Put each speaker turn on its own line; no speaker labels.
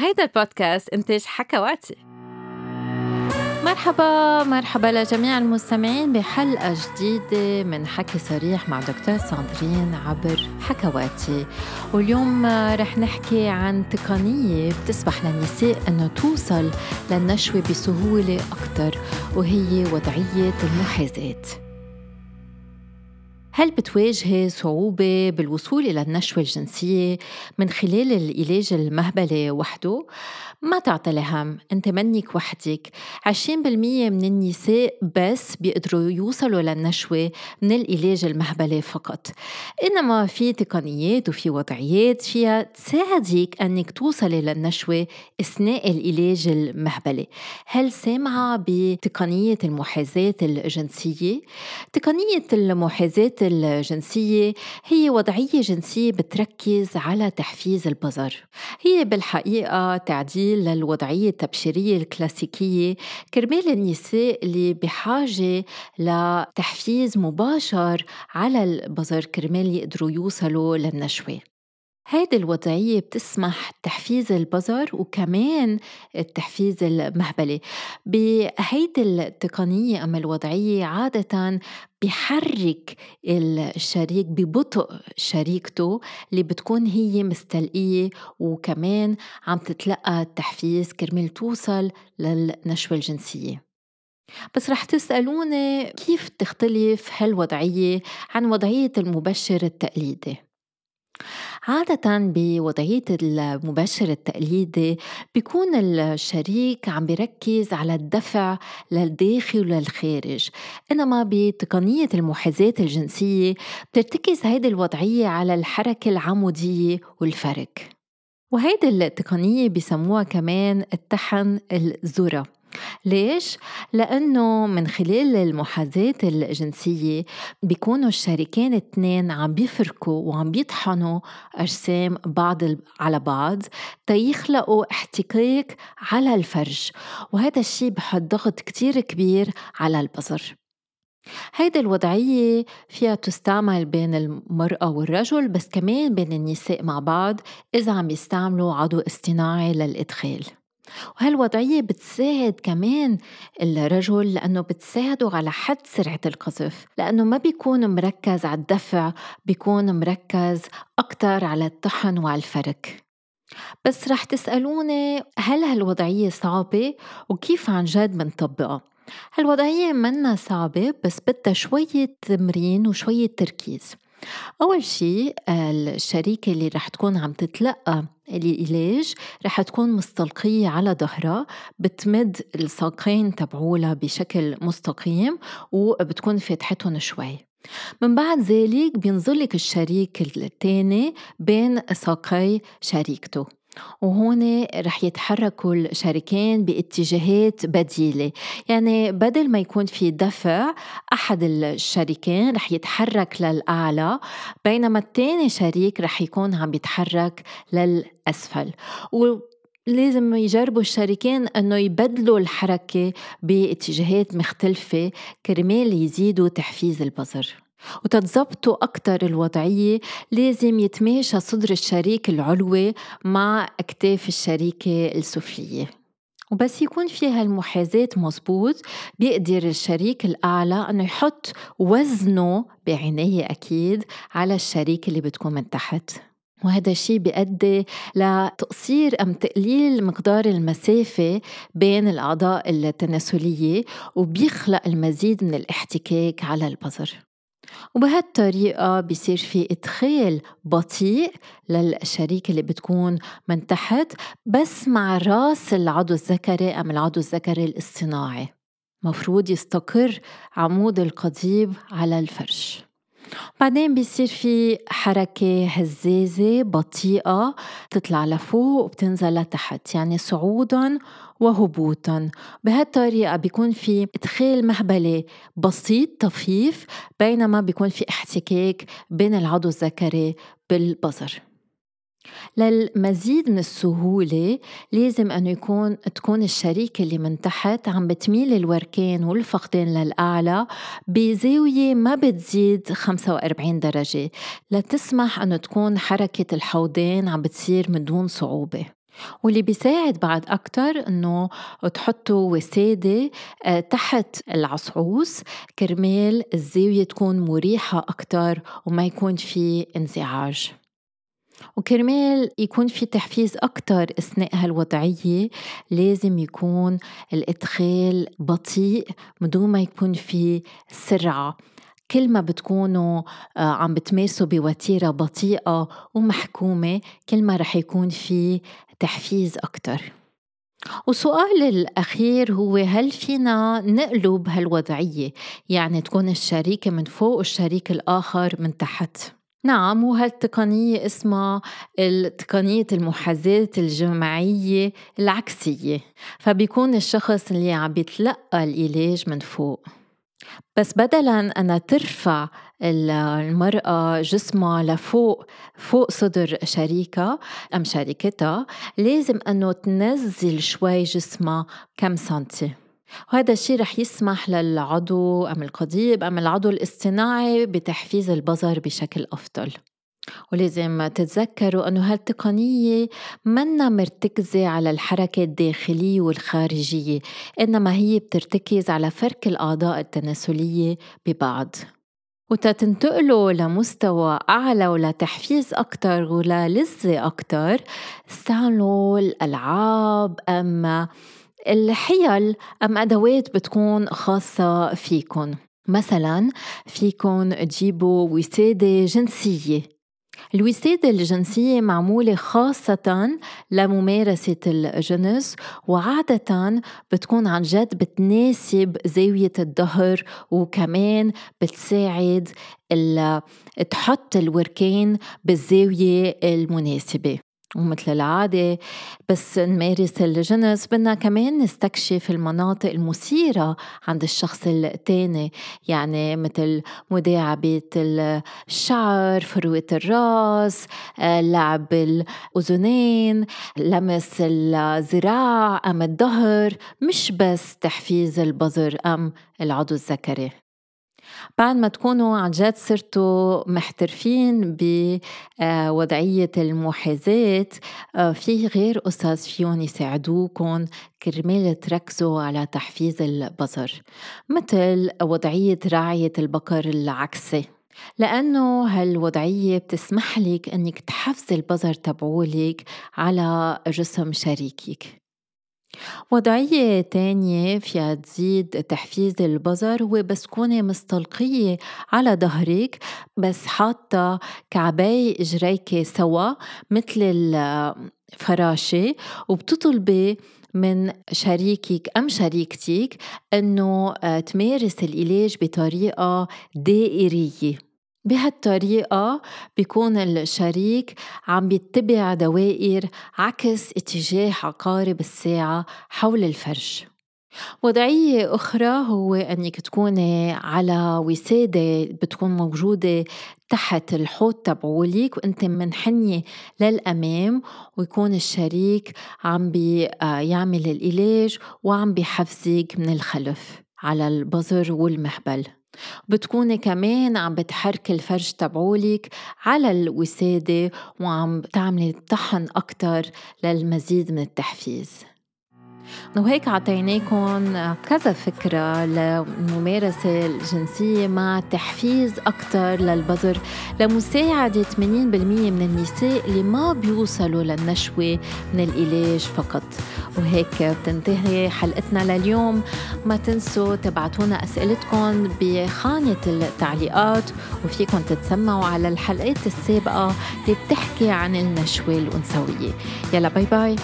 هيدا البودكاست إنتاج حكواتي. مرحبا مرحبا لجميع المستمعين بحلقة جديدة من حكي صريح مع دكتور ساندرين عبر حكواتي. واليوم رح نحكي عن تقنية بتسمح للنساء أنه توصل للنشوة بسهولة أكثر وهي وضعية المحاذاة. هل بتواجهي صعوبة بالوصول إلى النشوة الجنسية من خلال العلاج المهبلي وحده؟ ما تعطلي هم أنت منك وحدك 20% من النساء بس بيقدروا يوصلوا للنشوة من العلاج المهبلي فقط إنما في تقنيات وفي وضعيات فيها تساعدك أنك توصلي للنشوة أثناء العلاج المهبلي هل سامعة بتقنية المحاذاة الجنسية؟ تقنية المحاذاة الجنسية هي وضعية جنسية بتركز على تحفيز البظر هي بالحقيقة تعديل للوضعية التبشيرية الكلاسيكية كرمال النساء اللي بحاجة لتحفيز مباشر على البظر كرمال يقدروا يوصلوا للنشوة. هيدي الوضعية بتسمح تحفيز البظر وكمان التحفيز المهبلي. بهيدي التقنية أما الوضعية عادة بحرك الشريك ببطء شريكته اللي بتكون هي مستلقية وكمان عم تتلقى التحفيز كرمال توصل للنشوة الجنسية. بس رح تسألوني كيف تختلف هالوضعية عن وضعية المبشر التقليدي؟ عادة بوضعية المبشر التقليدي بيكون الشريك عم بيركز على الدفع للداخل وللخارج إنما بتقنية المحاذاة الجنسية بترتكز هيدي الوضعية على الحركة العمودية والفرك وهيدي التقنية بسموها كمان التحن الذرة. ليش؟ لأنه من خلال المحاذاة الجنسية بيكونوا الشريكين اثنين عم بيفركوا وعم بيطحنوا أجسام بعض على بعض تيخلقوا احتكاك على الفرج وهذا الشيء بحط ضغط كتير كبير على البصر هيدي الوضعية فيها تستعمل بين المرأة والرجل بس كمان بين النساء مع بعض إذا عم يستعملوا عضو اصطناعي للإدخال وهالوضعية بتساعد كمان الرجل؟ لأنه بتساعده على حد سرعة القذف لأنه ما بيكون مركز على الدفع بيكون مركز أكتر على الطحن وعلى الفرك بس رح تسألوني هل هالوضعية صعبة؟ وكيف عن جد منطبقها؟ هالوضعية منا صعبة بس بدها شوية تمرين وشوية تركيز. أول شي الشريكة اللي رح تكون عم تتلقى العلاج رح تكون مستلقية على ظهرها بتمد الساقين تبعولها بشكل مستقيم وبتكون فاتحتهم شوي. من بعد ذلك بينزلك الشريك الثاني بين ساقي شريكته. وهون رح يتحركوا الشريكين باتجاهات بديلة. يعني بدل ما يكون في دفع أحد الشريكين رح يتحرك للأعلى بينما الثاني شريك رح يكون عم يتحرك للأسفل. لازم يجربوا الشريكين إنه يبدلوا الحركة باتجاهات مختلفة كرمال يزيدوا تحفيز البصر. وتتظبطوا أكتر الوضعية لازم يتماشى صدر الشريك العلوي مع أكتاف الشريكة السفلية. وبس يكون فيها المحاذاة مزبوط بيقدر الشريك الأعلى أنه يحط وزنه بعناية أكيد على الشريك اللي بتكون من تحت. وهذا الشيء بيؤدي لتقصير أم تقليل مقدار المسافة بين الأعضاء التناسلية وبيخلق المزيد من الاحتكاك على البظر وبهالطريقة بيصير في إدخال بطيء للشريك اللي بتكون من تحت بس مع راس العضو الذكري أم العضو الذكري الاصطناعي. مفروض يستقر عمود القضيب على الفرش. بعدين بيصير في حركة هزازة بطيئة تطلع لفوق وبتنزل لتحت يعني صعودا وهبوطا. بهالطريقة بيكون في إدخال مهبلي بسيط طفيف بينما بيكون في احتكاك بين العضو الذكري بالبصر. للمزيد من السهولة لازم أنه يكون تكون الشريكة اللي من تحت عم بتميل الوركين والفخذين للأعلى بزاوية ما بتزيد 45 درجة. لتسمح أنه تكون حركة الحوضين عم بتصير من دون صعوبة. واللي بيساعد بعد أكتر إنه تحطوا وسادة آه، تحت العصعوص. كرمال الزاوية تكون مريحة أكتر وما يكون في انزعاج. وكرمال يكون في تحفيز أكتر أثناء هالوضعية لازم يكون الإدخال بطيء بدون ما يكون في سرعة. كل ما بتكونوا آه، عم بتمارسوا بوتيرة بطيئة ومحكومة كل ما رح يكون في تحفيز أكتر. وسؤال الأخير هو هل فينا نقلب هالوضعية؟ يعني تكون الشريكة من فوق والشريك الآخر من تحت؟ نعم وهالتقنية اسمها تقنية المحاذاة الجماعية العكسية. فبيكون الشخص اللي عم بيتلقى العلاج من فوق. بس بدلا أنا ترفع المرأة جسمها لفوق فوق صدر شريكها أم شريكتها لازم أنه تنزل شوي جسمها كم سنتي. وهذا الشيء رح يسمح للعضو أم القضيب أم العضو الاصطناعي بتحفيز البظر بشكل أفضل. ولازم تتذكروا أنه هالتقنية منا مرتكزة على الحركة الداخلية والخارجية إنما هي بترتكز على فرك الأعضاء التناسلية ببعض. وتتنتقلوا لمستوى أعلى ولتحفيز أكتر وللذة أكتر استعملوا الألعاب أم الحيل أم أدوات بتكون خاصة فيكن؟ مثلا فيكن تجيبوا وسادة جنسية. الوسادة الجنسية معمولة خاصة لممارسة الجنس وعادة بتكون عن جد بتناسب زاوية الظهر وكمان بتساعد تحط الوركين بالزاوية المناسبة. ومثل العادة بس نمارس الجنس بدنا كمان نستكشف المناطق المثيرة عند الشخص التاني. يعني مثل مداعبة الشعر فروة الرأس لعب الأذنين لمس الذراع أم الظهر. مش بس تحفيز البظر أم العضو الذكري. بعد ما تكونوا عن جد صرتوا محترفين بوضعية المحاذاة آه، في غير قصص فيهم يساعدوكم كرمال تركزوا على تحفيز البصر. مثل وضعية راعية البقر العكسي. لأنه هالوضعية بتسمح لك أنك تحفزي البصر تبعولك على جسم شريكك. وضعية تانية فيها تزيد تحفيز البظر هو بس تكوني مستلقية على ظهرك بس حاطة كعباي إجريك سوا مثل الفراشة وبتطلبي من شريكك أم شريكتك أنه تمارس العلاج بطريقة دائرية. بهالطريقة بيكون الشريك عم بيتبع دوائر عكس اتجاه عقارب الساعة حول الفرج. وضعية أخرى هو أنك تكوني على وسادة بتكون موجودة تحت الحوض تبعولك وأنت منحنية للأمام ويكون الشريك عم بيعمل العلاج وعم بيحفزك من الخلف على البظر والمهبل. بتكوني كمان عم بتحركي الفرج تبعولك على الوسادة وعم تعملي طحن أكتر للمزيد من التحفيز. وهيك عطيناكم كذا فكرة للممارسة الجنسية مع تحفيز أكثر للبظر لمساعدة 80% من النساء اللي ما بيوصلوا للنشوة من العلاج فقط. وهيك بتنتهي حلقتنا لليوم. ما تنسوا تبعتونا أسئلتكم بخانة التعليقات. وفيكم تتسمعوا على الحلقات السابقة اللي بتحكي عن النشوة الأنثوية. يلا باي باي.